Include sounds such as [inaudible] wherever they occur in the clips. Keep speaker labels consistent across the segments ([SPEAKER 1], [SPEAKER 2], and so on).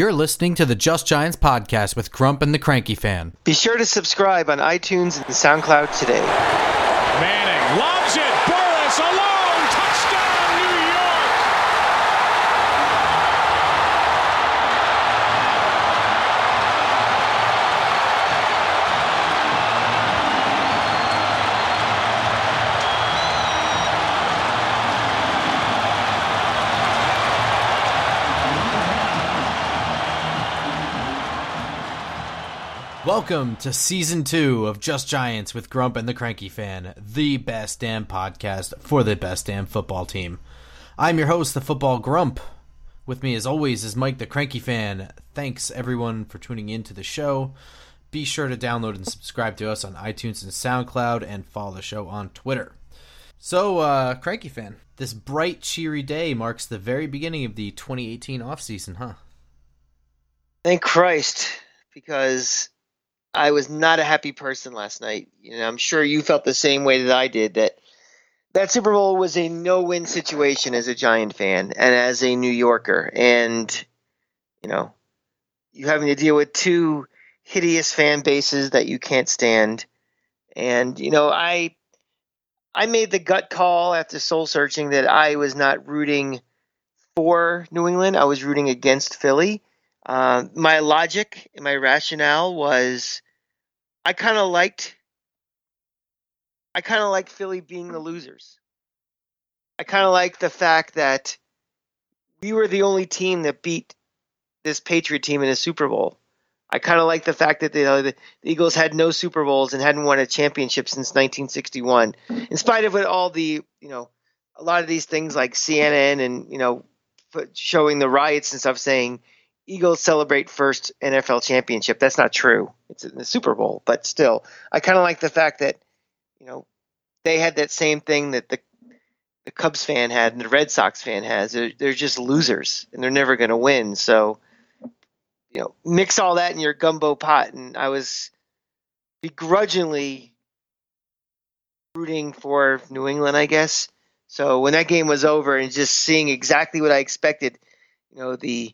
[SPEAKER 1] You're listening to the Just Giants podcast with Grump and the Cranky Fan.
[SPEAKER 2] Be sure to subscribe on iTunes and SoundCloud today.
[SPEAKER 3] Manning loves it.
[SPEAKER 1] Welcome to season two of Just Giants with Grump and the Cranky Fan, the best damn podcast for the best damn football team. I'm your host, the Football Grump. With me, as always, is Mike the Cranky Fan. Thanks everyone for tuning in to the show. Be sure to download and subscribe to us on iTunes and SoundCloud, and follow the show on Twitter. So, uh, Cranky Fan, this bright, cheery day marks the very beginning of the 2018 offseason, huh?
[SPEAKER 2] Thank Christ, because I was not a happy person last night. You know, I'm sure you felt the same way that I did. That that Super Bowl was a no-win situation as a Giant fan and as a New Yorker, and you know, you having to deal with two hideous fan bases that you can't stand. And you know, I I made the gut call after soul searching that I was not rooting for New England. I was rooting against Philly. Uh, my logic and my rationale was I kind of liked I kind of like Philly being the losers. I kind of like the fact that we were the only team that beat this Patriot team in a Super Bowl. I kind of like the fact that the, the Eagles had no Super Bowls and hadn't won a championship since 1961. In spite of all the you know a lot of these things like CNN and you know showing the riots and stuff saying Eagles celebrate first NFL championship. That's not true. It's in the Super Bowl, but still, I kind of like the fact that you know they had that same thing that the the Cubs fan had and the Red Sox fan has. They're, they're just losers and they're never going to win. So, you know, mix all that in your gumbo pot, and I was begrudgingly rooting for New England, I guess. So when that game was over and just seeing exactly what I expected, you know, the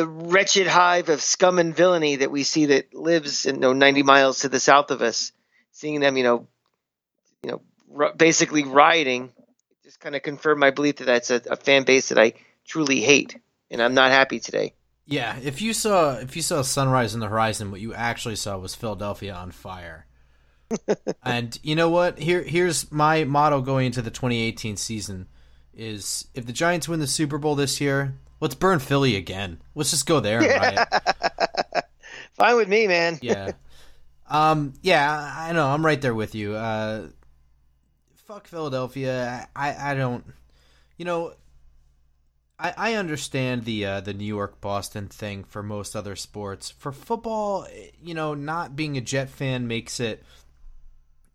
[SPEAKER 2] the wretched hive of scum and villainy that we see that lives in you know, 90 miles to the south of us, seeing them, you know, you know, r- basically rioting, just kind of confirmed my belief that that's a, a fan base that I truly hate, and I'm not happy today.
[SPEAKER 1] Yeah, if you saw if you saw sunrise on the horizon, what you actually saw was Philadelphia on fire. [laughs] and you know what? Here here's my motto going into the 2018 season is if the Giants win the Super Bowl this year, let's burn Philly again. Let's just go there and riot. [laughs]
[SPEAKER 2] Fine with me, man.
[SPEAKER 1] yeah. Um yeah, I know. I'm right there with you. Uh fuck Philadelphia. I I don't you know I, I understand the uh, the New York Boston thing for most other sports. For football, you know, not being a Jet fan makes it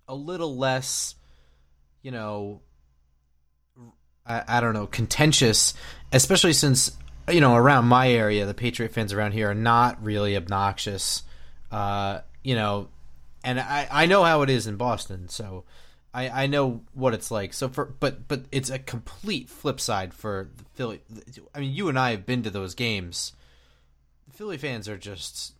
[SPEAKER 1] a little less, you know, I, I don't know, contentious, especially since you know around my area, the Patriot fans around here are not really obnoxious. Uh, you know, and I I know how it is in Boston, so. I, I know what it's like. So for but but it's a complete flip side for the Philly. I mean, you and I have been to those games. The Philly fans are just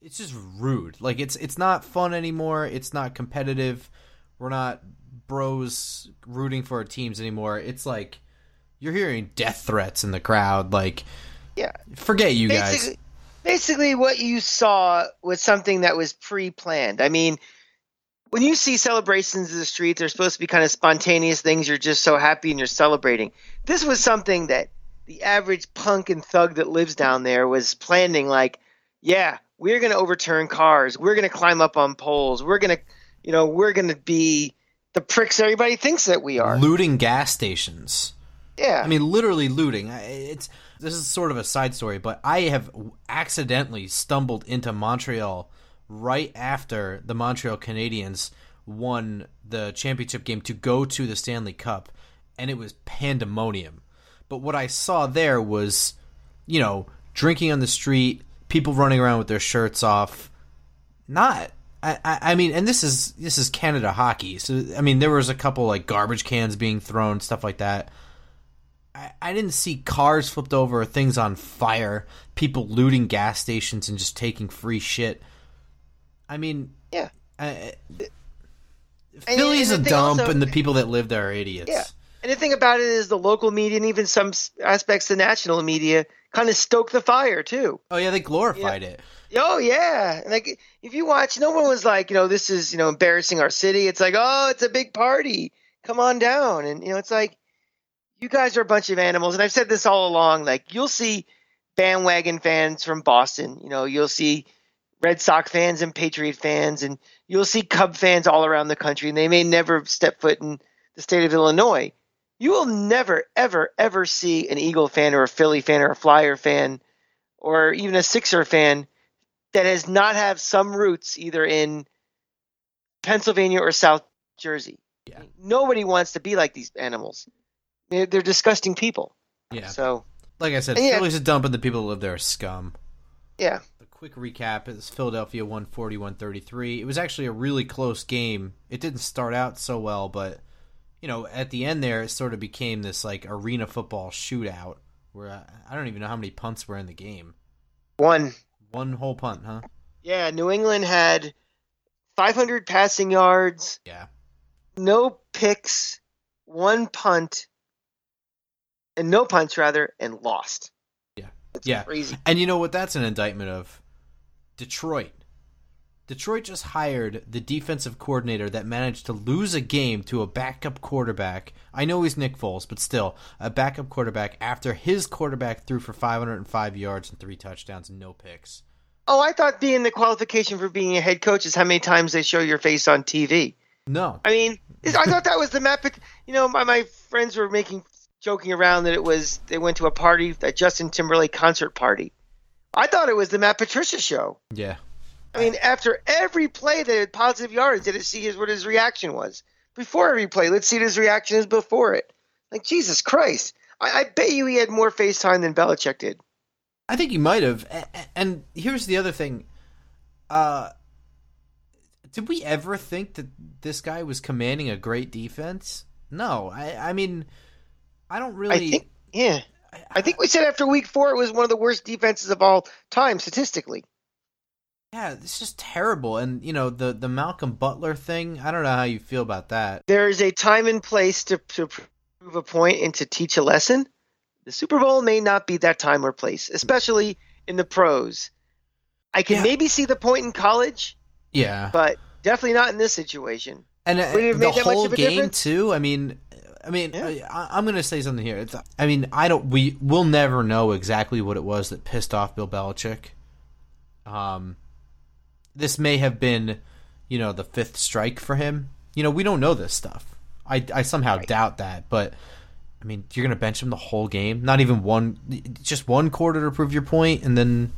[SPEAKER 1] it's just rude. Like it's it's not fun anymore. It's not competitive. We're not bros rooting for our teams anymore. It's like you're hearing death threats in the crowd. Like,
[SPEAKER 2] yeah,
[SPEAKER 1] forget you
[SPEAKER 2] basically,
[SPEAKER 1] guys.
[SPEAKER 2] Basically, what you saw was something that was pre-planned. I mean when you see celebrations in the street, they're supposed to be kind of spontaneous things. You're just so happy and you're celebrating. This was something that the average punk and thug that lives down there was planning. Like, yeah, we're going to overturn cars. We're going to climb up on poles. We're going to, you know, we're going to be the pricks everybody thinks that we are.
[SPEAKER 1] Looting gas stations.
[SPEAKER 2] Yeah.
[SPEAKER 1] I mean, literally looting. It's this is sort of a side story, but I have accidentally stumbled into Montreal right after the Montreal Canadiens won the championship game to go to the Stanley Cup, and it was pandemonium. But what I saw there was, you know, drinking on the street, people running around with their shirts off. Not, I, I mean, and this is this is Canada hockey, so I mean, there was a couple like garbage cans being thrown, stuff like that. I, I didn't see cars flipped over or things on fire, people looting gas stations and just taking free shit. I mean,
[SPEAKER 2] Yeah.
[SPEAKER 1] I,
[SPEAKER 2] And-
[SPEAKER 1] Philly's
[SPEAKER 2] and
[SPEAKER 1] a dump,
[SPEAKER 2] also-
[SPEAKER 1] and the people that live there are idiots.
[SPEAKER 2] Yeah. And the thing about it is the local media and even some aspects of the national media kind of stoke the fire too.
[SPEAKER 1] Oh yeah, they glorified it.
[SPEAKER 2] Oh yeah, like if you watch, no one was like, you know, this is you know embarrassing our city. It's like, oh, it's a big party. Come on down, and you know, it's like you guys are a bunch of animals. And I've said this all along. Like you'll see bandwagon fans from Boston. You know, you'll see Red Sox fans and Patriot fans, and you'll see Cub fans all around the country. And they may never step foot in the state of Illinois. You will never, ever, ever see an Eagle fan or a Philly fan or a Flyer fan or even a Sixer fan that has not have some roots either in Pennsylvania or South Jersey.
[SPEAKER 1] Yeah.
[SPEAKER 2] Nobody wants to be like these animals. They're, they're disgusting people.
[SPEAKER 1] Yeah,
[SPEAKER 2] So,
[SPEAKER 1] like I said,
[SPEAKER 2] Yeah.
[SPEAKER 1] Philly's a dump, and the people that live there are scum.
[SPEAKER 2] yeah.
[SPEAKER 1] A quick recap is Philadelphia won 41-33. It was actually a really close game. It didn't start out so well, but you know, at the end there it sort of became this like arena football shootout where I, I don't even know how many punts were in the game.
[SPEAKER 2] One.
[SPEAKER 1] One whole punt, huh?
[SPEAKER 2] Yeah, New England had 500 passing yards,
[SPEAKER 1] Yeah.
[SPEAKER 2] no picks, one punt, and no punts rather, and lost.
[SPEAKER 1] Yeah.
[SPEAKER 2] That's
[SPEAKER 1] Yeah.
[SPEAKER 2] crazy.
[SPEAKER 1] And you know what that's an indictment of? Detroit. Detroit just hired the defensive coordinator that managed to lose a game to a backup quarterback. I know he's Nick Foles, but still, a backup quarterback after his quarterback threw for 505 yards and three touchdowns and no picks.
[SPEAKER 2] Oh, I thought being the qualification for being a head coach is how many times they show your face on TV.
[SPEAKER 1] No.
[SPEAKER 2] I mean, I thought that was the map. You know, my, my friends were making joking around that it was they went to a party, a Justin Timberlake concert party. I thought it was the Matt Patricia show.
[SPEAKER 1] Yeah.
[SPEAKER 2] I mean, after every play that had positive yards, did it see his what his reaction was before every play? Let's see what his reaction is before it. Like Jesus Christ, I, I bet you he had more FaceTime than Belichick did.
[SPEAKER 1] I think he might have. And here's the other thing. Uh did we ever think that this guy was commanding a great defense? No. I I mean I don't really
[SPEAKER 2] I think, yeah, I think we said after week four it was one of the worst defenses of all time statistically.
[SPEAKER 1] Yeah, it's just terrible. And you know, the the Malcolm Butler thing, I don't know how you feel about that.
[SPEAKER 2] There is a time and place to, to prove a point and to teach a lesson. The Super Bowl may not be that time or place, especially in the pros. I can
[SPEAKER 1] Yeah.
[SPEAKER 2] maybe see the point in college,
[SPEAKER 1] Yeah.
[SPEAKER 2] but definitely not in this situation.
[SPEAKER 1] And uh, the
[SPEAKER 2] made that much
[SPEAKER 1] whole game
[SPEAKER 2] difference?
[SPEAKER 1] too. I mean, I mean,
[SPEAKER 2] Yeah.
[SPEAKER 1] I, I'm going to say something here. It's, I mean, I don't. We will never know exactly what it was that pissed off Bill Belichick. Um, this may have been, you know, the fifth strike for him. You know, we don't know this stuff. I, I somehow doubt that, but I mean, you're going to bench him the whole game, not even one, just one quarter to prove your point, and then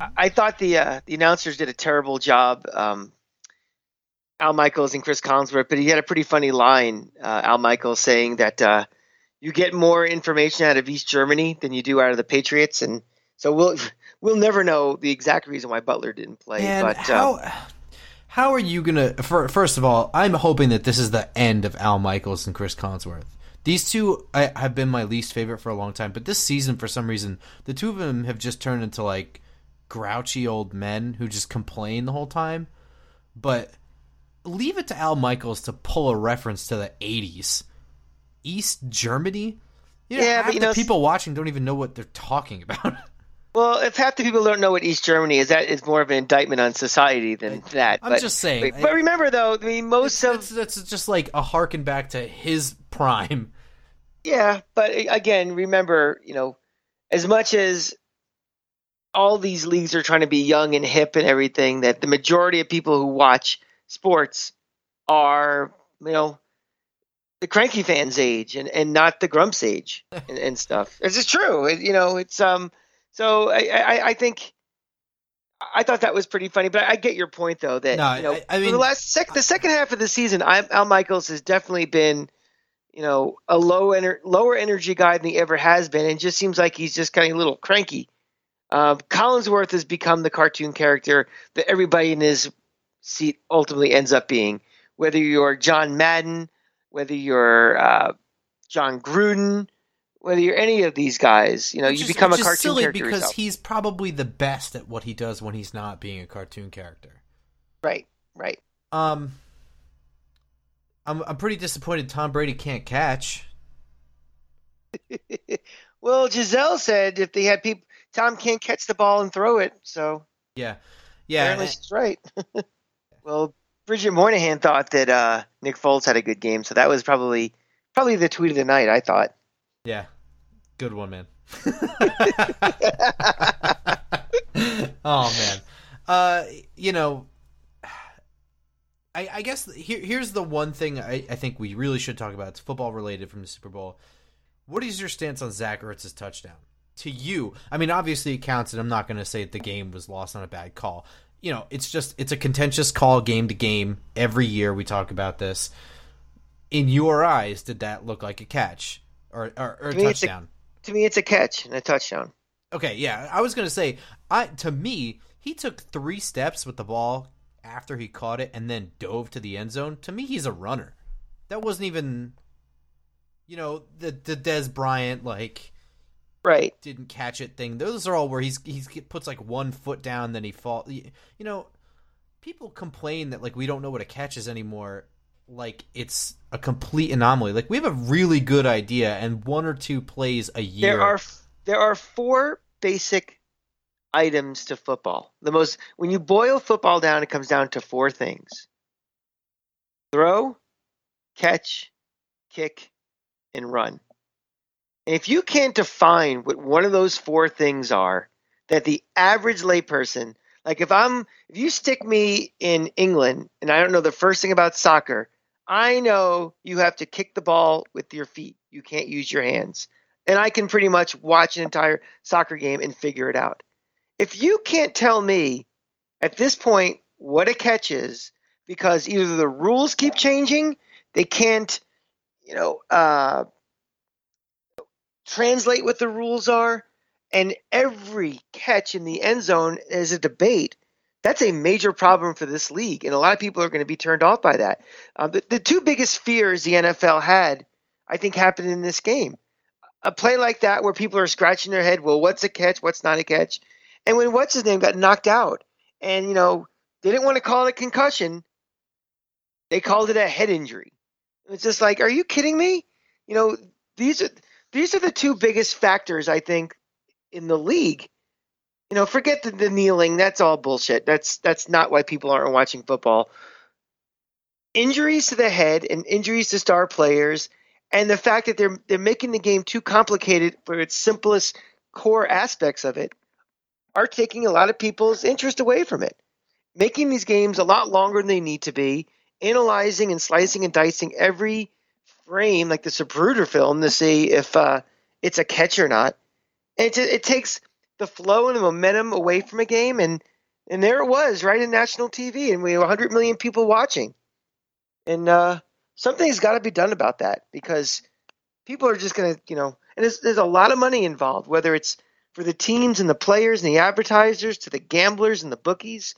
[SPEAKER 2] I- I thought the uh, the announcers did a terrible job. Um, Al Michaels and Chris Collinsworth, but he had a pretty funny line. Uh, Al Michaels saying that uh, you get more information out of East Germany than you do out of the Patriots, and so we'll [laughs] we'll never know the exact reason why Butler didn't play.
[SPEAKER 1] And
[SPEAKER 2] but
[SPEAKER 1] how
[SPEAKER 2] um,
[SPEAKER 1] how are you gonna? For, first of all, I'm hoping that this is the end of Al Michaels and Chris Collinsworth. These two I, have been my least favorite for a long time, but this season, for some reason, the two of them have just turned into like grouchy old men who just complain the whole time. But leave it to Al Michaels to pull a reference to the '80s, East Germany. You know,
[SPEAKER 2] Yeah, but you
[SPEAKER 1] the
[SPEAKER 2] know-
[SPEAKER 1] people watching don't even know what they're talking about. [laughs]
[SPEAKER 2] well, if half the people don't know what East Germany is, that is more of an indictment on society than that.
[SPEAKER 1] I'm
[SPEAKER 2] but,
[SPEAKER 1] just saying.
[SPEAKER 2] But, remember, though, I mean, most of
[SPEAKER 1] that's, that's just like a harken back to his prime. [laughs]
[SPEAKER 2] Yeah, but again, remember, you know, as much as all these leagues are trying to be young and hip and everything, that the majority of people who watch sports are, you know, the cranky fans age and, and not the grumps age [laughs] and, and stuff. This is true. It, you know, it's um. So I, I I think I thought that was pretty funny, but I get your point though that
[SPEAKER 1] No,
[SPEAKER 2] you know
[SPEAKER 1] I- I mean-
[SPEAKER 2] the last sec the second half of the season, I, Al Michaels has definitely been you know, a low ener- lower energy guy than he ever has been, and just seems like he's just kind of a little cranky. Um, Collinsworth has become the cartoon character that everybody in his seat ultimately ends up being. Whether you're John Madden, whether you're uh, Jon Gruden, whether you're any of these guys, you know,
[SPEAKER 1] Which
[SPEAKER 2] you
[SPEAKER 1] is-
[SPEAKER 2] become a cartoon
[SPEAKER 1] silly
[SPEAKER 2] character
[SPEAKER 1] because
[SPEAKER 2] yourself.
[SPEAKER 1] he's probably the best at what he does when he's not being a cartoon character.
[SPEAKER 2] Right, right.
[SPEAKER 1] Um, I'm I'm pretty disappointed Tom Brady can't catch. [laughs]
[SPEAKER 2] well, Gisele said if they had people, Tom can't catch the ball and throw it. So
[SPEAKER 1] Yeah, yeah,
[SPEAKER 2] apparently she's right. [laughs] well, Bridget Moynahan thought that uh, Nick Foles had a good game, so that was probably probably the tweet of the night. I thought.
[SPEAKER 1] yeah. Good one, man. [laughs] oh man, uh, you know, I, I guess here, here's the one thing I, I think we really should talk about. It's football related from the Super Bowl. What is your stance on Zach Ertz's touchdown? To you, I mean, obviously it counts, and I'm not going to say that the game was lost on a bad call. You know, it's just it's a contentious call game to game. Every year we talk about this. In your eyes, did that look like a catch or or, or a
[SPEAKER 2] To it's a-
[SPEAKER 1] touchdown?
[SPEAKER 2] To me, it's a catch and a touchdown.
[SPEAKER 1] Okay, yeah, I was gonna say, I to me, he took three steps with the ball after he caught it and then dove to the end zone. To me, he's a runner. That wasn't even, you know, the the Dez Bryant like
[SPEAKER 2] Right.
[SPEAKER 1] didn't catch it thing. Those are all where he's he's puts like one foot down, then he fall. You know, people complain that like we don't know what a catch is anymore. Like it's a complete anomaly. Like we have a really good idea, and one or two plays a year.
[SPEAKER 2] There are there are four basic items to football. The most when you boil football down, it comes down to four things: throw, catch, kick, and run. And if you can't define what one of those four things are, that the average layperson, like if I'm if you stick me in England and I don't know the first thing about soccer, I know you have to kick the ball with your feet. You can't use your hands and I can pretty much watch an entire soccer game and figure it out. If you can't tell me at this point what a catch is, because either the rules keep changing, they can't, you know, uh, translate what the rules are, and every catch in the end zone is a debate. That's a major problem for this league, and a lot of people are going to be turned off by that. Uh, the, the two biggest fears the NFL had, I think, happened in this game a play like that where people are scratching their head, well, what's a catch? What's not a catch? And when what's his name got knocked out and, you know, didn't want to call it a concussion, they called it a head injury. It's just like, are you kidding me? You know, these are these are the two biggest factors I think in the league. You know, forget the, the kneeling, that's all bullshit. That's that's not why people aren't watching football. Injuries to the head and injuries to star players and the fact that they're they're making the game too complicated for its simplest core aspects of it are taking a lot of people's interest away from it making these games a lot longer than they need to be analyzing and slicing and dicing every frame like the Zapruder film to see if uh, it's a catch or not and it, it takes the flow and the momentum away from a game and and there it was right in national TV and we have 100 million people watching and uh something's got to be done about that because people are just to, you know, and there's, there's a lot of money involved, whether it's for the teams and the players and the advertisers to the gamblers and the bookies.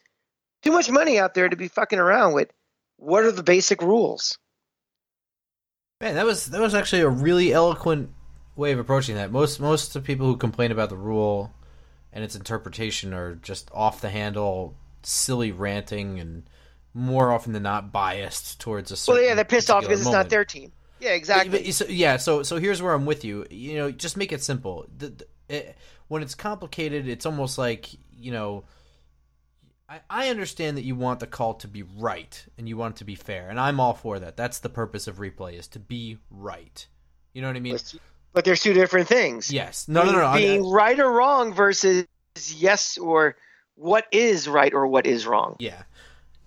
[SPEAKER 2] Too much money out there to be fucking around with. What are the basic rules?
[SPEAKER 1] Man, that was that was actually a really eloquent way of approaching that. Most most of the people who complain about the rule and its interpretation are just off the handle, silly ranting, and more often than not biased towards a certain.
[SPEAKER 2] Well, yeah, they're pissed off because it's not their team. Yeah, exactly.
[SPEAKER 1] But- so- yeah, so so here's where I'm with you. You know, just make it simple. The, the, it, when it's complicated, it's almost like you know. I, I understand that you want the call to be right and you want it to be fair, and I'm all for that. That's the purpose of replay is to be right. You know what I mean?
[SPEAKER 2] But there's two different things.
[SPEAKER 1] Yes. No, no, no. no. I-
[SPEAKER 2] Being right or wrong versus yes or what is right or what is wrong.
[SPEAKER 1] Yeah.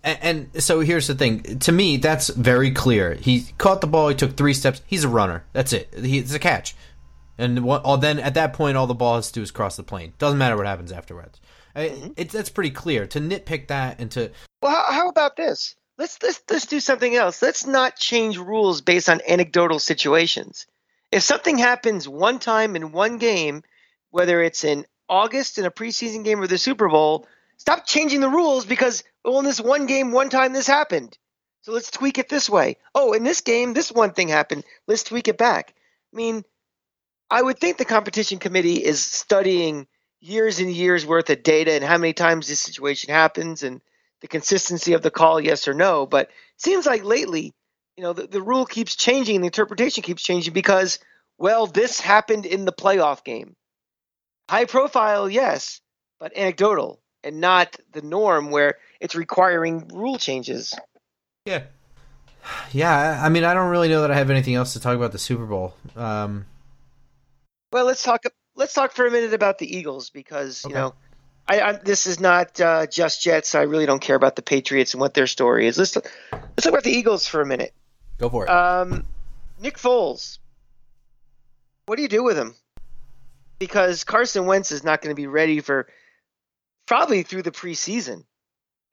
[SPEAKER 1] And, and so here's the thing. To me, that's very clear. He caught the ball. He took three steps. He's a runner. That's it. He, it's a catch. And what, all, then at that point, all the ball has to do is cross the plane. Doesn't matter what happens afterwards. I- mm-hmm. It's that's pretty clear. To nitpick that and to
[SPEAKER 2] Well, how, how about this? Let's let's let's do something else. Let's not change rules based on anecdotal situations. If something happens one time in one game, whether it's in August in a preseason game or the Super Bowl, stop changing the rules because well, in this one game, one time this happened. So let's tweak it this way. Oh, in this game, this one thing happened. Let's tweak it back. I mean, I would think the competition committee is studying years and years worth of data and how many times this situation happens and the consistency of the call, yes or no. But it seems like lately, you know, the, the rule keeps changing, the interpretation keeps changing because, well, this happened in the playoff game. High profile, yes, but anecdotal and not the norm where it's requiring rule changes.
[SPEAKER 1] Yeah. Yeah, I mean, I don't really know that I have anything else to talk about the Super Bowl. Um,
[SPEAKER 2] well, let's talk. Let's talk for a minute about the Eagles because okay. you know, I, I, this is not uh, just Jets. I really don't care about the Patriots and what their story is. Let's let's talk about the Eagles for a minute.
[SPEAKER 1] Go for it.
[SPEAKER 2] Um, Nick Foles. What do you do with him? Because Carson Wentz is not going to be ready for probably through the preseason.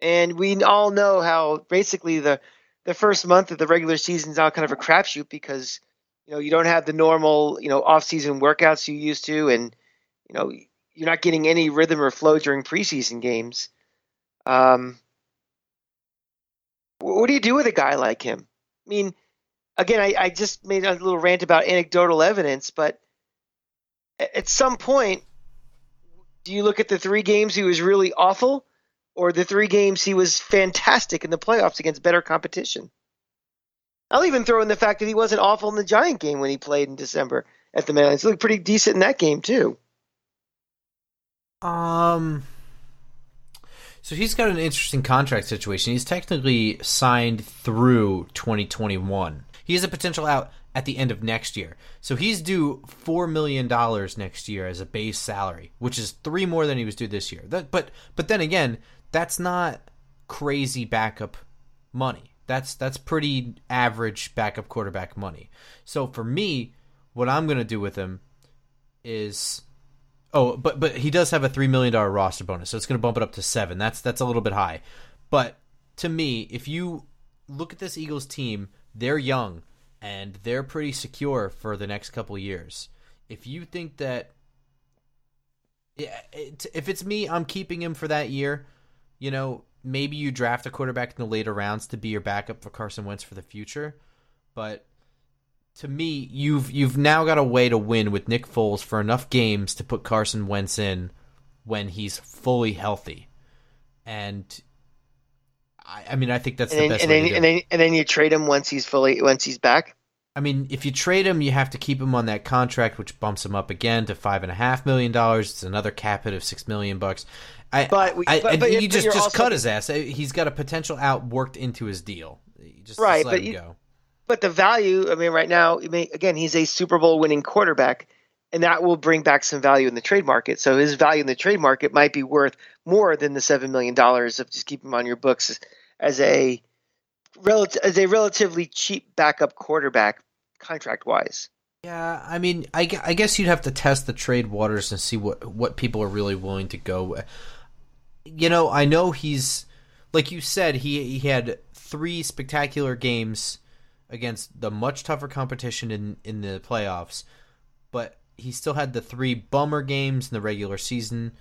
[SPEAKER 2] And we all know how basically the the first month of the regular season is now kind of a crapshoot because you know you don't have the normal you know off season workouts you used to, and you know you're not getting any rhythm or flow during preseason games. Um, what do you do with a guy like him? I mean, again, I, I just made a little rant about anecdotal evidence, but at some point, do you look at the three games he was really awful? or the three games he was fantastic in the playoffs against better competition. I'll even throw in the fact that he wasn't awful in the Giant game when he played in December at the Meadowlands. He looked pretty decent in that game too.
[SPEAKER 1] Um, so he's got an interesting contract situation. He's technically signed through 2021. He has a potential out at the end of next year. So he's due four million dollars next year as a base salary, which is three more than he was due this year. That, but but then again, that's not crazy backup money. That's that's pretty average backup quarterback money. So for me, what I'm gonna do with him is oh, but but he does have a three million dollar roster bonus, so it's gonna bump it up to seven. That's that's a little bit high. But to me, if you look at this Eagles team, they're young and they're pretty secure for the next couple years. If you think that if it's me, I'm keeping him for that year you know, maybe you draft a quarterback in the later rounds to be your backup for Carson Wentz for the future. But to me, you've you've now got a way to win with Nick Foles for enough games to put Carson Wentz in when he's fully healthy. And I, I mean, I think that's
[SPEAKER 2] and
[SPEAKER 1] the
[SPEAKER 2] then,
[SPEAKER 1] best
[SPEAKER 2] and
[SPEAKER 1] way
[SPEAKER 2] then,
[SPEAKER 1] to do
[SPEAKER 2] and then, and then you trade him once he's fully once he's back.
[SPEAKER 1] I mean, if you trade him, you have to keep him on that contract, which bumps him up again to five and a half million dollars. It's another cap hit of six million bucks. I, but, we, I, but, but you just just also, cut his ass. He's got a potential out worked into his deal. just, right, just but you, go.
[SPEAKER 2] But the value, I mean, right now, I mean, again, he's a Super Bowl winning quarterback, and that will bring back some value in the trade market. So his value in the trade market might be worth more than the seven million dollars of just keeping him on your books as a relative as a relatively cheap backup quarterback contract wise.
[SPEAKER 1] Yeah, I mean, I, I guess you'd have to test the trade waters and see what what people are really willing to go with. you know, I know he's like you said he he had three spectacular games against the much tougher competition in in the playoffs, but he still had the three bummer games in the regular season.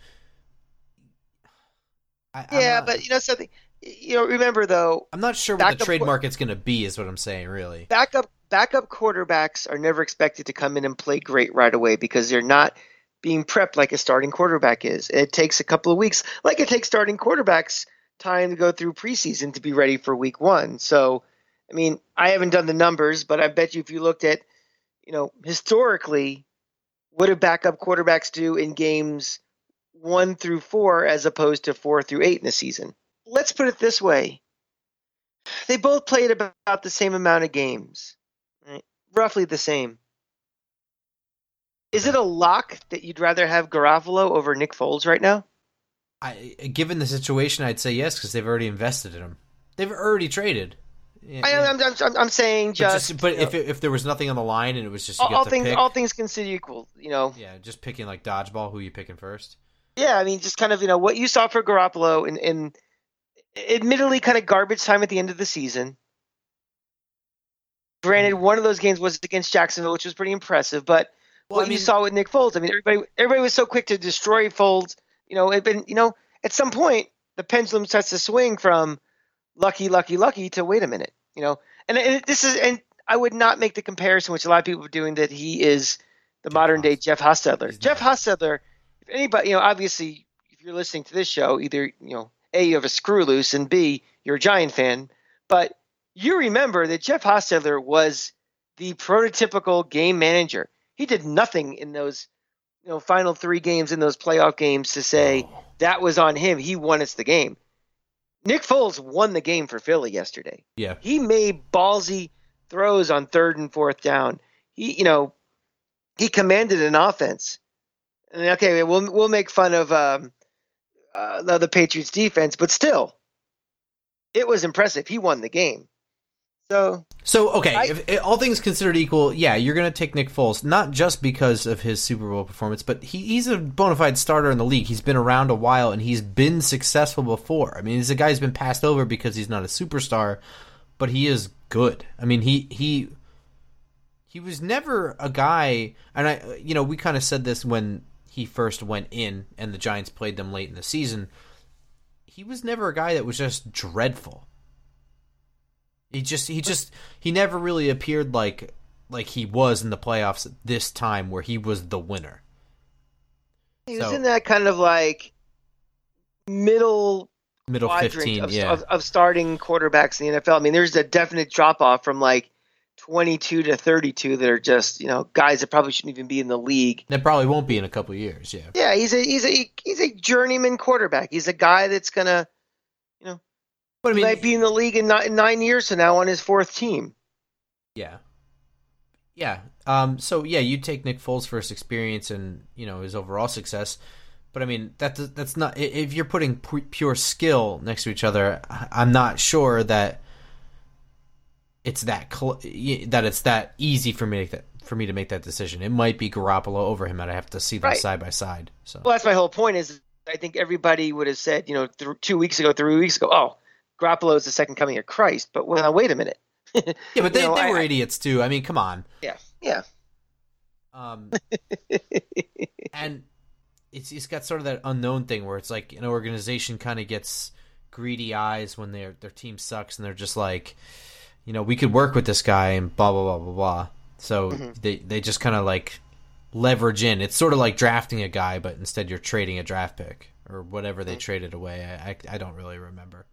[SPEAKER 2] I, yeah, but you know something. You know, remember though.
[SPEAKER 1] I'm not sure what the trade market's going to be. Is what I'm saying, really.
[SPEAKER 2] Backup backup quarterbacks are never expected to come in and play great right away because they're not being prepped like a starting quarterback is. It takes a couple of weeks, like it takes starting quarterbacks time to go through preseason to be ready for week one. So, I mean, I haven't done the numbers, but I bet you if you looked at, you know, historically, what do backup quarterbacks do in games one through four as opposed to four through eight in the season? Let's put it this way. They both played about the same amount of games, right? roughly the same. Is it a lock that you'd rather have Garoppolo over Nick Foles right now?
[SPEAKER 1] I, given the situation, I'd say yes because they've already invested in him. They've already traded.
[SPEAKER 2] I, am I'm, I'm, I'm, saying just.
[SPEAKER 1] But, just, but if know, if there was nothing on the line and it was just
[SPEAKER 2] all, all things pick, all things considered equal, you know.
[SPEAKER 1] Yeah, just picking like dodgeball. Who you picking first?
[SPEAKER 2] Yeah, I mean, just kind of you know what you saw for Garoppolo and, and admittedly kind of garbage time at the end of the season. Granted, one of those games was against Jacksonville, which was pretty impressive, but well, what I mean, you saw with Nick Foles. I mean, everybody everybody was so quick to destroy Foles. You know, it been you know at some point the pendulum starts to swing from lucky, lucky, lucky to wait a minute. You know, and, and this is and I would not make the comparison, which a lot of people are doing, that he is the modern day Jeff Hostetler. Jeff. Hostetler, if anybody, you know, obviously, if you're listening to this show, either you know, a you have a screw loose, and b you're a Giant fan, but you remember that Jeff Hostetler was the prototypical game manager. He did nothing in those, you know, final three games in those playoff games to say
[SPEAKER 1] Oh.
[SPEAKER 2] that was on him. He won us the game. Nick Foles won the game for Philly yesterday.
[SPEAKER 1] Yeah.
[SPEAKER 2] He made ballsy throws on third and fourth down. He, you know, he commanded an offense. And okay, we'll we'll make fun of um, uh, the, the Patriots defense, but still, it was impressive. He won the game. So
[SPEAKER 1] So okay,
[SPEAKER 2] I-
[SPEAKER 1] if, if all things considered equal, yeah, you're going to take Nick Foles not just because of his Super Bowl performance, but he, he's a bona fide starter in the league. He's been around a while and he's been successful before. I mean, he's a guy who's been passed over because he's not a superstar, but he is good. I mean, he he he was never a guy, and I you know we kind of said this when he first went in and the Giants played them late in the season. He was never a guy that was just dreadful. He just he just he never really appeared like like he was in the playoffs this time where he was the winner.
[SPEAKER 2] he was
[SPEAKER 1] So-
[SPEAKER 2] in that kind of like middle
[SPEAKER 1] Middle fifteen,
[SPEAKER 2] of,
[SPEAKER 1] yeah.
[SPEAKER 2] of, of starting quarterbacks in the NFL. I mean, there's a definite drop off from like 22 to 32 that are just you know guys that probably shouldn't even be in the league.
[SPEAKER 1] that probably won't be in a couple of years, yeah.
[SPEAKER 2] Yeah, he's a he's a he's a journeyman quarterback. He's a guy that's gonna
[SPEAKER 1] But I
[SPEAKER 2] he
[SPEAKER 1] mean,
[SPEAKER 2] might be in the league in nine, nine years from now on his fourth team.
[SPEAKER 1] yeah, yeah. Um, so yeah, you take Nick Foles for his experience and you know his overall success. But I mean, that that's not if you're putting pure skill next to each other. I'm not sure that it's that cl- that it's that easy for me to make that for me to make that decision. It might be Garoppolo over him, and I have to see them
[SPEAKER 2] Right.
[SPEAKER 1] side by side. So
[SPEAKER 2] Well, that's my whole point. Is I think everybody would have said, you know, th- two weeks ago, three weeks ago, oh, Garoppolo is the second coming of Christ. But well, now wait a minute. [laughs]
[SPEAKER 1] yeah, but they,
[SPEAKER 2] know,
[SPEAKER 1] they
[SPEAKER 2] I-
[SPEAKER 1] were idiots too. I mean, come on.
[SPEAKER 2] Yeah, yeah.
[SPEAKER 1] Um, [laughs] and it's it's got sort of that unknown thing where it's like an organization kind of gets greedy eyes when their their team sucks and they're just like, you know, we could work with this guy and blah blah blah blah blah. So they they just kind of like leverage in. It's sort of like drafting a guy, but instead you're trading a draft pick or whatever they traded away. I I, I don't really remember.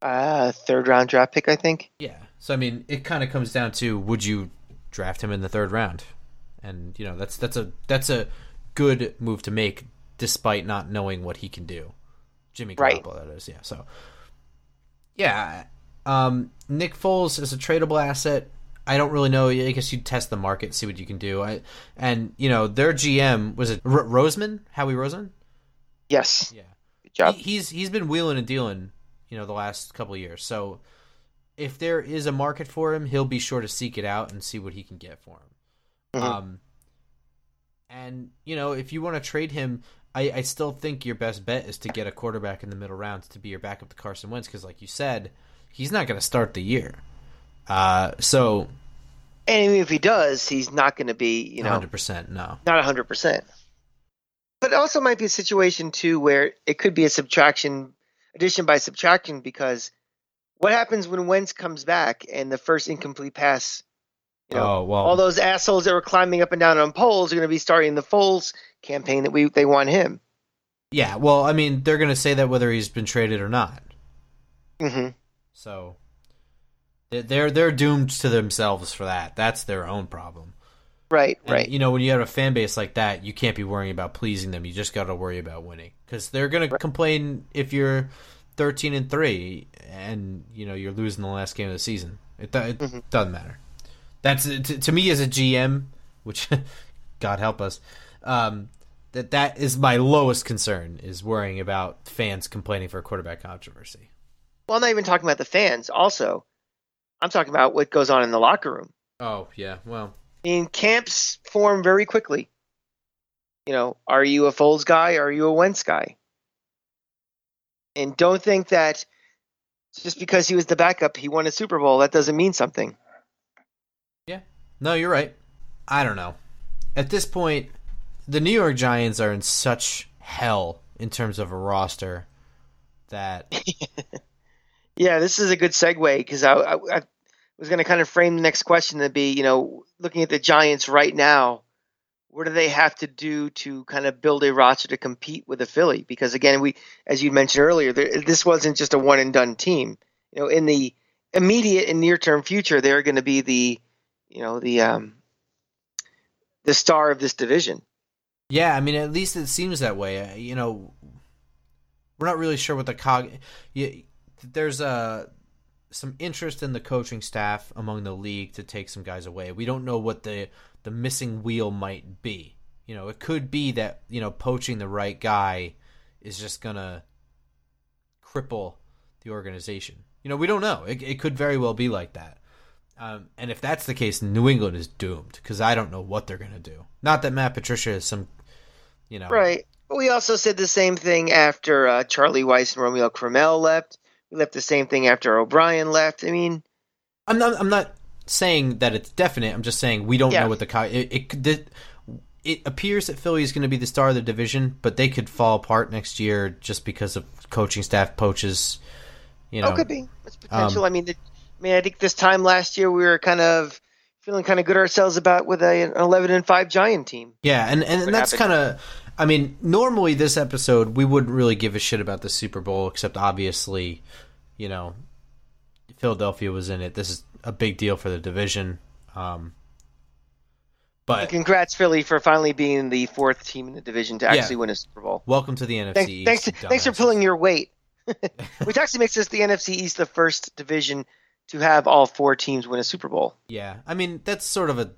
[SPEAKER 2] Uh, third round draft pick, I think.
[SPEAKER 1] Yeah. So I mean, it kind of comes down to would you draft him in the third round, and you know that's that's a that's a good move to make despite not knowing what he can do. Jimmy
[SPEAKER 2] Right.
[SPEAKER 1] That is. Yeah. So yeah, um, Nick Foles is a tradable asset. I don't really know. I guess you test the market, see what you can do. I and you know their GM was it R- Roseman, Howie Roseman.
[SPEAKER 2] Yes.
[SPEAKER 1] Yeah
[SPEAKER 2] Good job.
[SPEAKER 1] he, he's he's been wheeling and dealing, you know, the last couple of years. So if there is a market for him, he'll be sure to seek it out and see what he can get for him.
[SPEAKER 2] Mhm.
[SPEAKER 1] Um, and you know, if you want to trade him, I, I still think your best bet is to get a quarterback in the middle rounds to be your backup to Carson Wentz because, like you said, he's not going to start the year. Uh, so
[SPEAKER 2] and even if he does, he's not going to be, you know,
[SPEAKER 1] hundred percent no.
[SPEAKER 2] not 100%. But it also might be a situation, too, where it could be a subtraction, addition by subtraction, because what happens when Wentz comes back and the first incomplete pass, you know,
[SPEAKER 1] oh well,
[SPEAKER 2] all those assholes that were climbing up and down on poles are going to be starting the Foles campaign that we they want him.
[SPEAKER 1] yeah. Well, I mean, they're going to say that whether he's been traded or not.
[SPEAKER 2] hmm
[SPEAKER 1] So they're- they're doomed to themselves for that. That's their own problem.
[SPEAKER 2] Right,
[SPEAKER 1] And,
[SPEAKER 2] right.
[SPEAKER 1] You know, when you have a fan base like that, you can't be worrying about pleasing them. You just got to worry about winning because they're gonna complain if you're thirteen and three and you know you're losing the last game of the season. It, it
[SPEAKER 2] Mm-hmm.
[SPEAKER 1] doesn't matter. That's to, to me as a GM, which [laughs] God help us. Um, that that is my lowest concern is worrying about fans complaining for a quarterback controversy.
[SPEAKER 2] Well, I'm not even talking about the fans. Also, I'm talking about what goes on in the locker room.
[SPEAKER 1] Oh yeah, well,
[SPEAKER 2] I mean, camps form very quickly. You know, are you a Foles guy? Are you a Wentz guy? And don't think that just because he was the backup, he won a Super Bowl. That doesn't mean something.
[SPEAKER 1] Yeah. No, you're right. I don't know. At this point, the New York Giants are in such hell in terms of a roster that [laughs]
[SPEAKER 2] Yeah, this is a good segue because I, I, I was going to kind of frame the next question to be, you know, looking at the Giants right now, what do they have to do to kind of build a roster to compete with the Philly? Because again, we, as you mentioned earlier, there, this wasn't just a one and done team. You know, in the immediate and near term future, they're going to be the, you know, the um, the star of this division.
[SPEAKER 1] Yeah, I mean, at least it seems that way. You know, we're not really sure what the cog. You, there's a uh, some interest in the coaching staff among the league to take some guys away. We don't know what the the missing wheel might be. You know, it could be that you know poaching the right guy is just gonna cripple the organization. You know, we don't know. It, it could very well be like that. Um, and if that's the case, New England is doomed because I don't know what they're gonna do. Not that Matt Patricia is some, you know,
[SPEAKER 2] right. We also said the same thing after uh, Charlie Weis and Romeo Crennel left. We left the same thing after O'Brien left. I mean,
[SPEAKER 1] I'm not. I'm not saying that it's definite. I'm just saying we don't yeah. know what the it, it the, it appears that Philly is going to be the star of the division, but they could fall apart next year just because of coaching staff poaches. You know,
[SPEAKER 2] oh, could be. It's potential. Um, I mean, the, I mean, I think this time last year we were kind of feeling kind of good ourselves about with a, an 11 and five Giant team.
[SPEAKER 1] Yeah, and and, and that's kind of. I mean, normally this episode we wouldn't really give a shit about the Super Bowl, except obviously, you know, Philadelphia was in it. This is a big deal for the division. Um, but
[SPEAKER 2] and congrats, Philly, for finally being the fourth team in the division to actually yeah. win a Super Bowl.
[SPEAKER 1] Welcome to the NFC.
[SPEAKER 2] Thanks, thanks, thanks for pulling your weight, [laughs] which [laughs] actually makes us the NFC East the first division to have all four teams win a Super Bowl.
[SPEAKER 1] Yeah, I mean that's sort of a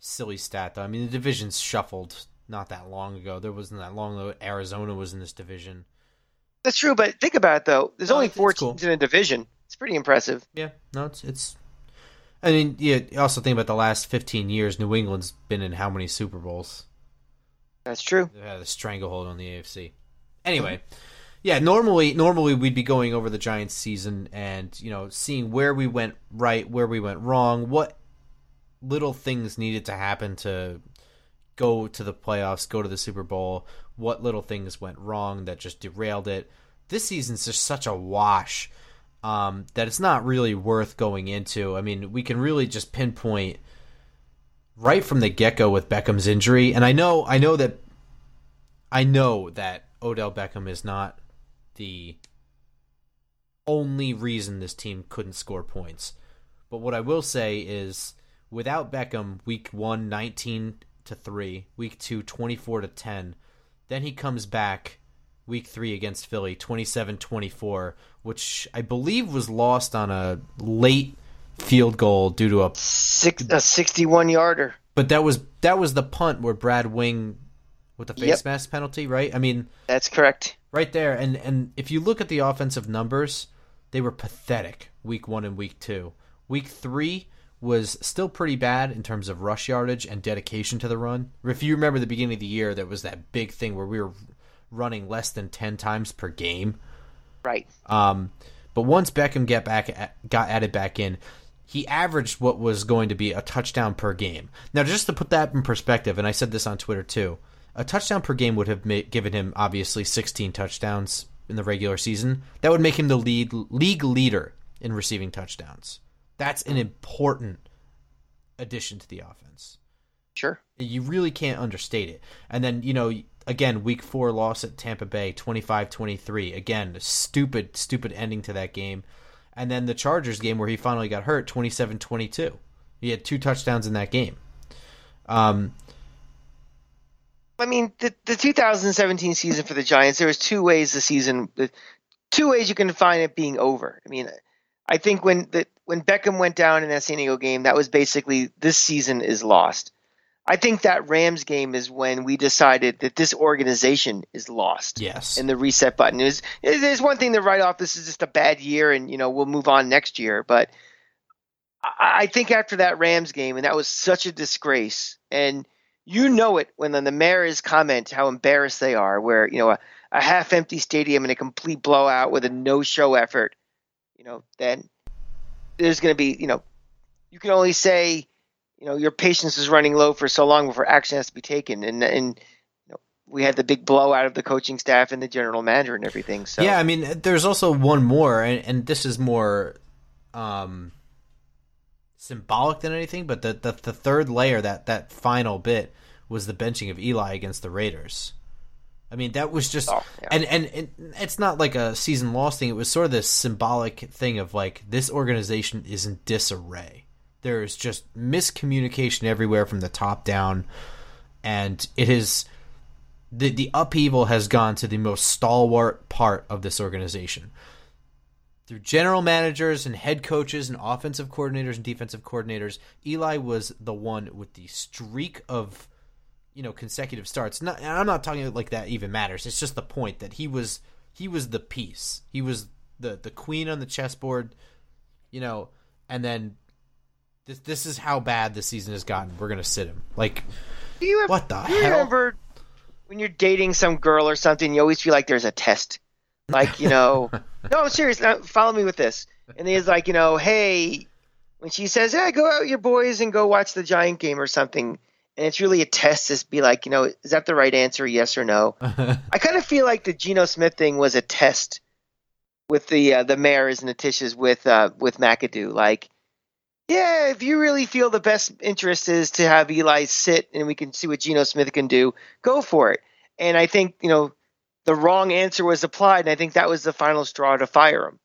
[SPEAKER 1] silly stat, though. I mean the division's shuffled not that long ago. There wasn't that long ago. Arizona was in this division.
[SPEAKER 2] That's true, but think about it though. There's only four teams in a division. It's pretty impressive.
[SPEAKER 1] Yeah, no, it's it's. I mean, yeah. Also think about the last 15 years. New England's been in how many Super Bowls?
[SPEAKER 2] That's true.
[SPEAKER 1] They had a stranglehold on the AFC. Anyway, yeah. Normally, normally we'd be going over the Giants' season and you know seeing where we went right, where we went wrong, what little things needed to happen to go to the playoffs, go to the Super Bowl, what little things went wrong that just derailed it. This season's just such a wash um, that it's not really worth going into. I mean, we can really just pinpoint right from the get go with Beckham's injury, and I know, I know that, I know that Odell Beckham is not the only reason this team couldn't score points. But what I will say is, without Beckham, week one, 19 to 3, week two, 24 to 10. Then he comes back week three against Philly, 27 24, which I believe was lost on a late field goal due to a
[SPEAKER 2] Six, a 61 yarder.
[SPEAKER 1] But that was that was the punt where Brad Wing with the face yep. mask penalty, right? I mean,
[SPEAKER 2] that's correct.
[SPEAKER 1] Right there, and and if you look at the offensive numbers, they were pathetic week one and week two. Week three was still pretty bad in terms of rush yardage and dedication to the run. If you remember the beginning of the year, that was that big thing where we were running less than 10 times per game.
[SPEAKER 2] Right.
[SPEAKER 1] Um, but once Beckham get back got added back in, he averaged what was going to be a touchdown per game. Now, just to put that in perspective, and I said this on Twitter too, a touchdown per game would have made, given him obviously 16 touchdowns in the regular season. That would make him the lead league leader in receiving touchdowns. That's an important addition to the offense.
[SPEAKER 2] Sure.
[SPEAKER 1] You really can't understate it. And then, you know, again, week four loss at Tampa Bay, 25 23. Again, stupid, stupid ending to that game. And then the Chargers game where he finally got hurt, 27 22. He had two touchdowns in that game. Um,
[SPEAKER 2] I mean, the, the 2017 season for the Giants, there was two ways the season, two ways you can find it being over. I mean, I think when the, when Beckham went down in that San Diego game, that was basically this season is lost. I think that Rams game is when we decided that this organization is lost.
[SPEAKER 1] Yes.
[SPEAKER 2] And the reset button is there's one thing to write off. This is just a bad year, and you know we'll move on next year. But I, I think after that Rams game, and that was such a disgrace, and you know it when the mayors comment how embarrassed they are, where you know a, a half-empty stadium and a complete blowout with a no-show effort. You know, then there's going to be you know you can only say you know your patience is running low for so long before action has to be taken and and you know, we had the big blowout of the coaching staff and the general manager and everything so
[SPEAKER 1] yeah i mean there's also one more and, and this is more um symbolic than anything, but the, the the third layer that that final bit was the benching of Eli against the Raiders. I mean, that was just
[SPEAKER 2] Oh, yeah.
[SPEAKER 1] and, and and it's not like a season loss thing. It was sort of this symbolic thing of like this organization is in disarray. There is just miscommunication everywhere from the top down, and it is the the upheaval has gone to the most stalwart part of this organization through general managers and head coaches and offensive coordinators and defensive coordinators. Eli was the one with the streak of you know consecutive starts. Not, and I'm not talking like that even matters. It's just the point that he was he was the piece. He was the the queen on the chessboard. You know, and then this this is how bad the season has gotten. We're gonna sit him like
[SPEAKER 2] Do you have,
[SPEAKER 1] What the
[SPEAKER 2] do you
[SPEAKER 1] hell?
[SPEAKER 2] remember when you're dating some girl or something? You always feel like there's a test. Like you know, [laughs] no, I'm serious. Now, follow me with this. And he's like, you know, hey, when she says, "Yeah, go out with your boys and go watch the Giant game or something," and it's really a test to be like, you know, is that the right answer? Yes or no? [laughs] I kind of feel like the Geno Smith thing was a test with the uh, the Maras and the Tisches with uh, with McAdoo. Like, yeah, if you really feel the best interest is to have Eli sit and we can see what Geno Smith can do, go for it. And I think you know the wrong answer was applied, and I think that was the final straw to fire him.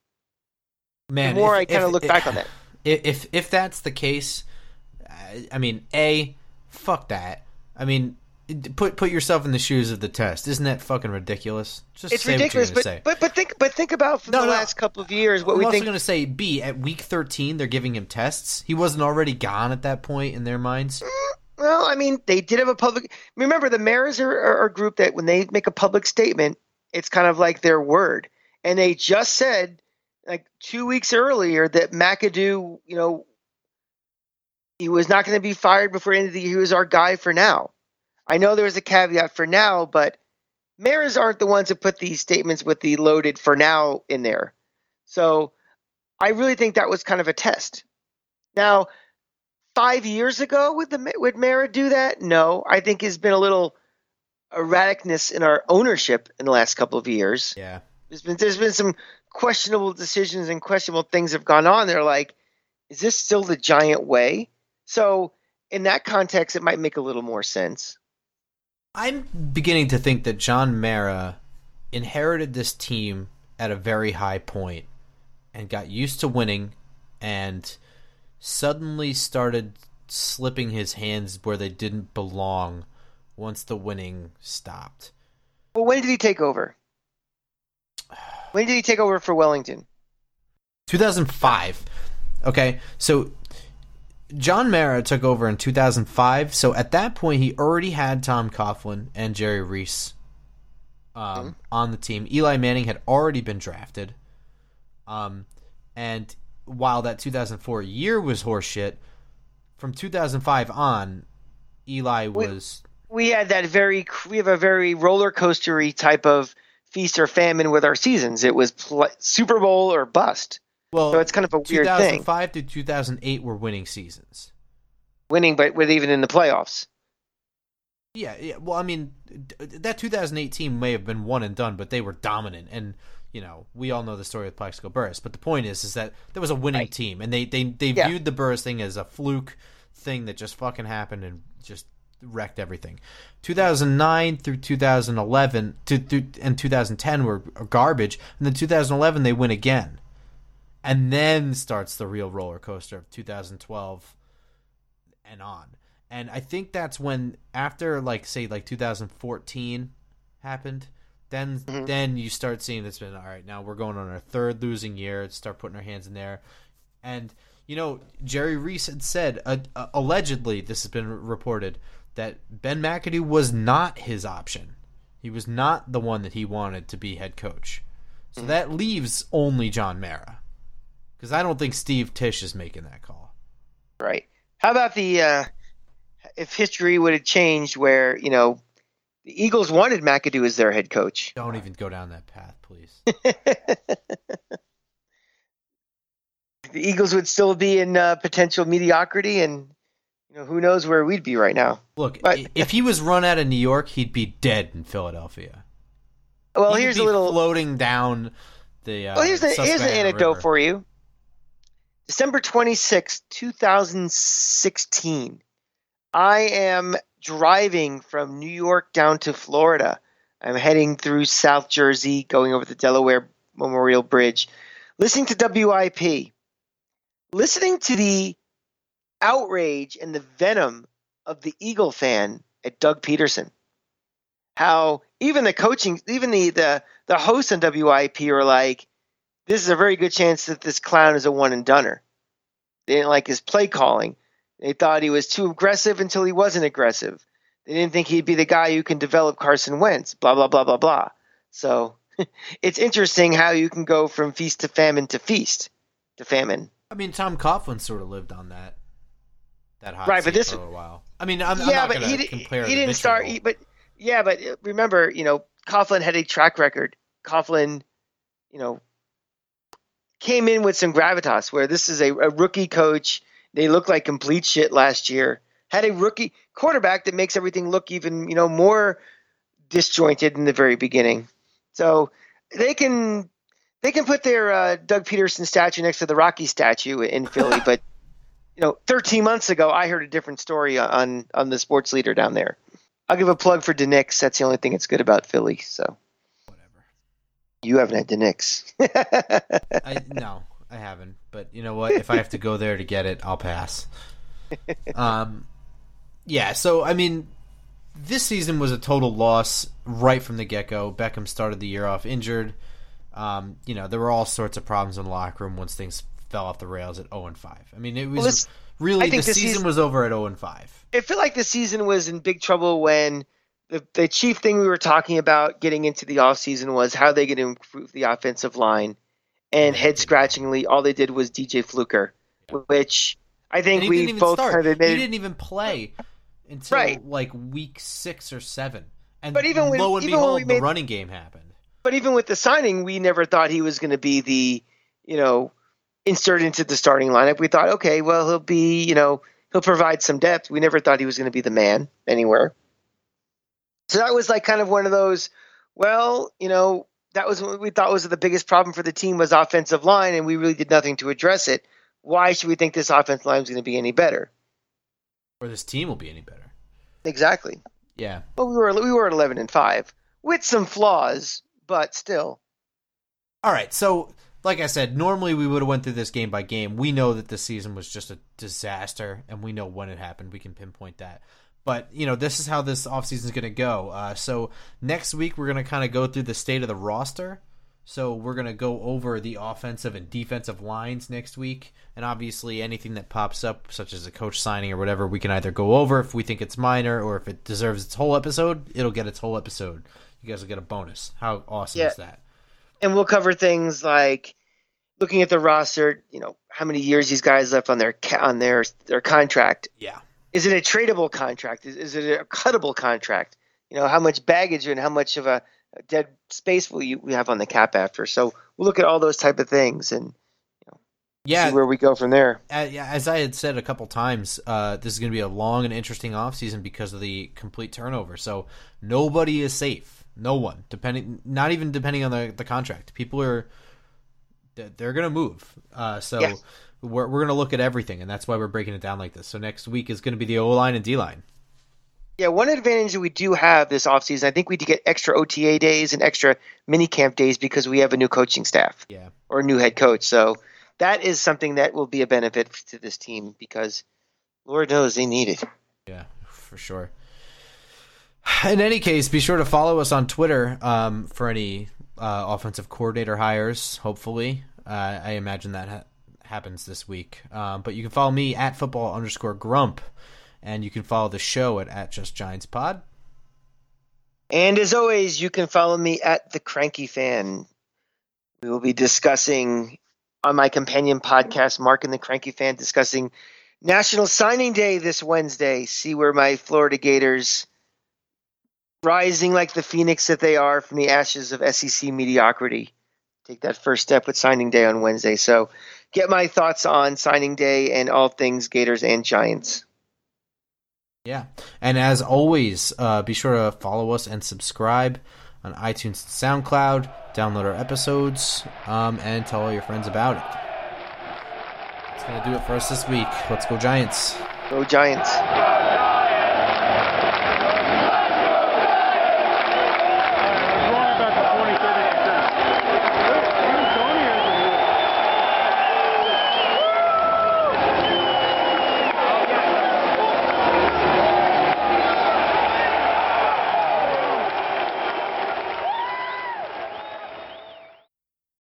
[SPEAKER 1] Man,
[SPEAKER 2] the more
[SPEAKER 1] if-
[SPEAKER 2] I kind
[SPEAKER 1] if-
[SPEAKER 2] of look
[SPEAKER 1] if-
[SPEAKER 2] back on that,
[SPEAKER 1] if if, if that's the case, I, I mean, a fuck that. I mean, put put yourself in the shoes of the test. Isn't that fucking ridiculous? Just
[SPEAKER 2] it's ridiculous. But,
[SPEAKER 1] say.
[SPEAKER 2] but but think but think about for
[SPEAKER 1] No,
[SPEAKER 2] the
[SPEAKER 1] no.
[SPEAKER 2] last couple of years what
[SPEAKER 1] I'm
[SPEAKER 2] we
[SPEAKER 1] also
[SPEAKER 2] think.
[SPEAKER 1] going to say B at week 13 they're giving him tests. He wasn't already gone at that point in their minds.
[SPEAKER 2] Mm, well, I mean, they did have a public. Remember, the Maras are, are a group that when they make a public statement, it's kind of like their word. And they just said, like two weeks earlier, that McAdoo, you know, he was not going to be fired before the end of the year. He was our guy for now. I know there was a caveat for now, but Maras aren't the ones that put these statements with the loaded for now in there. So I really think that was kind of a test. Now, five years ago would the would Mara do that? No, I think it's been a little erraticness in our ownership in the last couple of years.
[SPEAKER 1] Yeah.
[SPEAKER 2] There's been there's been some questionable decisions and questionable things have gone on. They're like, is this still the giant way? So in that context, it might make a little more sense.
[SPEAKER 1] I'm beginning to think that John Mara inherited this team at a very high point and got used to winning and suddenly started slipping his hands where they didn't belong once the winning stopped.
[SPEAKER 2] Well, when did he take over? When did he take over for Wellington?
[SPEAKER 1] 2005. Okay, so John Mara took over in 2005. So at that point, he already had Tom Coughlin and Jerry Reese um, on the team. Eli Manning had already been drafted. Um, and while that 2004 year was horseshit, from 2005 on, Eli was.
[SPEAKER 2] we had that very we have a very roller coastery type of feast or famine with our seasons. It was pl- Super Bowl or bust.
[SPEAKER 1] Well,
[SPEAKER 2] So it's kind of a weird thing.
[SPEAKER 1] 2005 to 2008 were winning seasons.
[SPEAKER 2] Winning, but with even in the playoffs.
[SPEAKER 1] Yeah, yeah. Well, I mean, that 2008 team may have been one and done, but they were dominant, and you know, we all know the story with Plaxico Burress. But the point is, is that there was a winning
[SPEAKER 2] Right.
[SPEAKER 1] team, and they they they
[SPEAKER 2] Yeah.
[SPEAKER 1] viewed the Burris thing as a fluke thing that just fucking happened and just wrecked everything. 2009 through 2011 to, to and 2010 were garbage, and then 2011 they win again, and then starts the real roller coaster of 2012 and on. And I think that's when after like say like 2014 happened, then then you start seeing this been all right. Now we're going on our third losing year. Start putting our hands in there, and you know Jerry Reese had said uh, uh, allegedly this has been reported that Ben McAdoo was not his option. He was not the one that he wanted to be head coach. So that leaves only John Mara, because I don't think Steve Tisch is making that call.
[SPEAKER 2] Right. How about the uh, if history would have changed where, you know, the Eagles wanted McAdoo as their head coach.
[SPEAKER 1] Don't even go down that path, please. [laughs]
[SPEAKER 2] The Eagles would still be in uh, potential mediocrity and you know, who knows where we'd be right now.
[SPEAKER 1] Look,
[SPEAKER 2] But-
[SPEAKER 1] if he was run out of New York, he'd be dead in Philadelphia.
[SPEAKER 2] Well,
[SPEAKER 1] He could
[SPEAKER 2] here's a little
[SPEAKER 1] floating down the. Uh,
[SPEAKER 2] Well, here's, a, here's an anecdote
[SPEAKER 1] River.
[SPEAKER 2] for you. December 26, 2016. I am driving from New York down to Florida. I'm heading through South Jersey, going over the Delaware Memorial Bridge, listening to WIP, listening to the outrage and the venom of the Eagle fan at Doug Pederson. How even the coaching, even the the the hosts on WIP are like, this is a very good chance that this clown is a one and doneer. They didn't like his play calling. They thought he was too aggressive until he wasn't aggressive. They didn't think he'd be the guy who can develop Carson Wentz. Blah blah blah blah blah. So [laughs] it's interesting how you can go from feast to famine to feast to famine.
[SPEAKER 1] I mean, Tom Coughlin sort of lived on that that hot
[SPEAKER 2] right, but this,
[SPEAKER 1] for a while. I mean, I'm, I'm
[SPEAKER 2] yeah,
[SPEAKER 1] not
[SPEAKER 2] but
[SPEAKER 1] going
[SPEAKER 2] he,
[SPEAKER 1] to compare.
[SPEAKER 2] he didn't start. He, but yeah, but uh, remember, you know, Coughlin had a track record. Coughlin, you know, came in with some gravitas. Where this is a, a rookie coach. They look like complete shit last year. Had a rookie quarterback that makes everything look even, you know, more disjointed in the very beginning. So they can they can put their uh, Doug Pederson statue next to the Rocky statue in Philly, [laughs] but you know, 13 months ago, I heard a different story on on the sports leader down there. I'll give a plug for DiNic's. That's the only thing that's good about Philly. So. You haven't had DiNic's.
[SPEAKER 1] I no, I haven't. But you know what? If I have to go there to get it, I'll pass. [laughs] Um, yeah. So I mean, this season was a total loss right from the get go. Beckham started the year off injured. Um, you know, there were all sorts of problems in the locker room once things fell off the rails at zero and five. I mean, it was
[SPEAKER 2] Well, this-
[SPEAKER 1] really the season,
[SPEAKER 2] season-
[SPEAKER 1] was over at zero and five.
[SPEAKER 2] I feel like the season was in big trouble when the, the chief thing we were talking about getting into the offseason was how they going to improve the offensive line. And head scratchingly, all they did was DJ Fluker, which I think we both
[SPEAKER 1] start.
[SPEAKER 2] kind of
[SPEAKER 1] he didn't even play until
[SPEAKER 2] Right.
[SPEAKER 1] like week six or seven. And
[SPEAKER 2] But even when-
[SPEAKER 1] lo and
[SPEAKER 2] even
[SPEAKER 1] behold,
[SPEAKER 2] we
[SPEAKER 1] the running game happened.
[SPEAKER 2] but even with the signing, we never thought he was going to be the, you know, insert into the starting lineup. We thought, okay, well, he'll be, you know, he'll provide some depth. We never thought he was going to be the man anywhere. So that was like kind of one of those, well, you know, that was what we thought was the biggest problem for the team was offensive line, and we really did nothing to address it. Why should we think this offensive line is going to be any better?
[SPEAKER 1] Or this team will be any better.
[SPEAKER 2] Exactly.
[SPEAKER 1] Yeah.
[SPEAKER 2] Well, we were we were at eleven and five with some flaws, but still.
[SPEAKER 1] All right. So, like I said, normally we would have went through this game by game. We know that this season was just a disaster, and we know when it happened. We can pinpoint that. But you know, this is how this offseason is going to go. Uh, so next week we're going to kind of go through the state of the roster. So we're going to go over the offensive and defensive lines next week, and obviously anything that pops up, such as a coach signing or whatever, we can either go over if we think it's minor or if it deserves its whole episode. It'll get its whole episode. You guys will get a bonus. How awesome
[SPEAKER 2] Yeah.
[SPEAKER 1] is that?
[SPEAKER 2] and we'll cover things like looking at the roster. You know, how many years these guys left on their ca- on their their contract.
[SPEAKER 1] Yeah.
[SPEAKER 2] Is it a tradable contract? Is, is it a cuttable contract? You know, how much baggage and how much of a, dead space will you we have on the cap after? So we'll look at all those type of things and
[SPEAKER 1] Yeah,
[SPEAKER 2] see where we go from there.
[SPEAKER 1] Uh, as I had said a couple times, uh, this is going to be a long and interesting offseason because of the complete turnover. So nobody is safe. No one, depending, not even depending on the, the contract. People are they're- they're going to move. Uh, so. We're we're going to look at everything, and that's why we're breaking it down like this. So next week is going to be the O line and D line.
[SPEAKER 2] Yeah, one advantage that we do have this offseason, I think we get extra OTA days and extra mini camp days because we have a new coaching staff.
[SPEAKER 1] Yeah.
[SPEAKER 2] or a new head coach. So that is something that will be a benefit to this team because Lord knows they need it.
[SPEAKER 1] Yeah, for sure. In any case, be sure to follow us on Twitter um, for any uh, offensive coordinator hires. Hopefully, uh, I imagine that ha- happens this week. Um, but you can follow me at football underscore grump, and you can follow the show at, at Just Giants Pod.
[SPEAKER 2] And as always, you can follow me at the Cranky Fan. We will be discussing on my companion podcast, Mark and the Cranky Fan, discussing National Signing Day this Wednesday. See where my Florida Gators, rising like the phoenix that they are from the ashes of SEC mediocrity, take that first step with signing day on Wednesday. So get my thoughts on signing day and all things Gators and Giants.
[SPEAKER 1] Yeah. And as always, uh, be sure to follow us and subscribe on iTunes and SoundCloud. Download our episodes um, and tell all your friends about it. That's gonna do it for us this week. Let's go Giants.
[SPEAKER 2] Go Giants.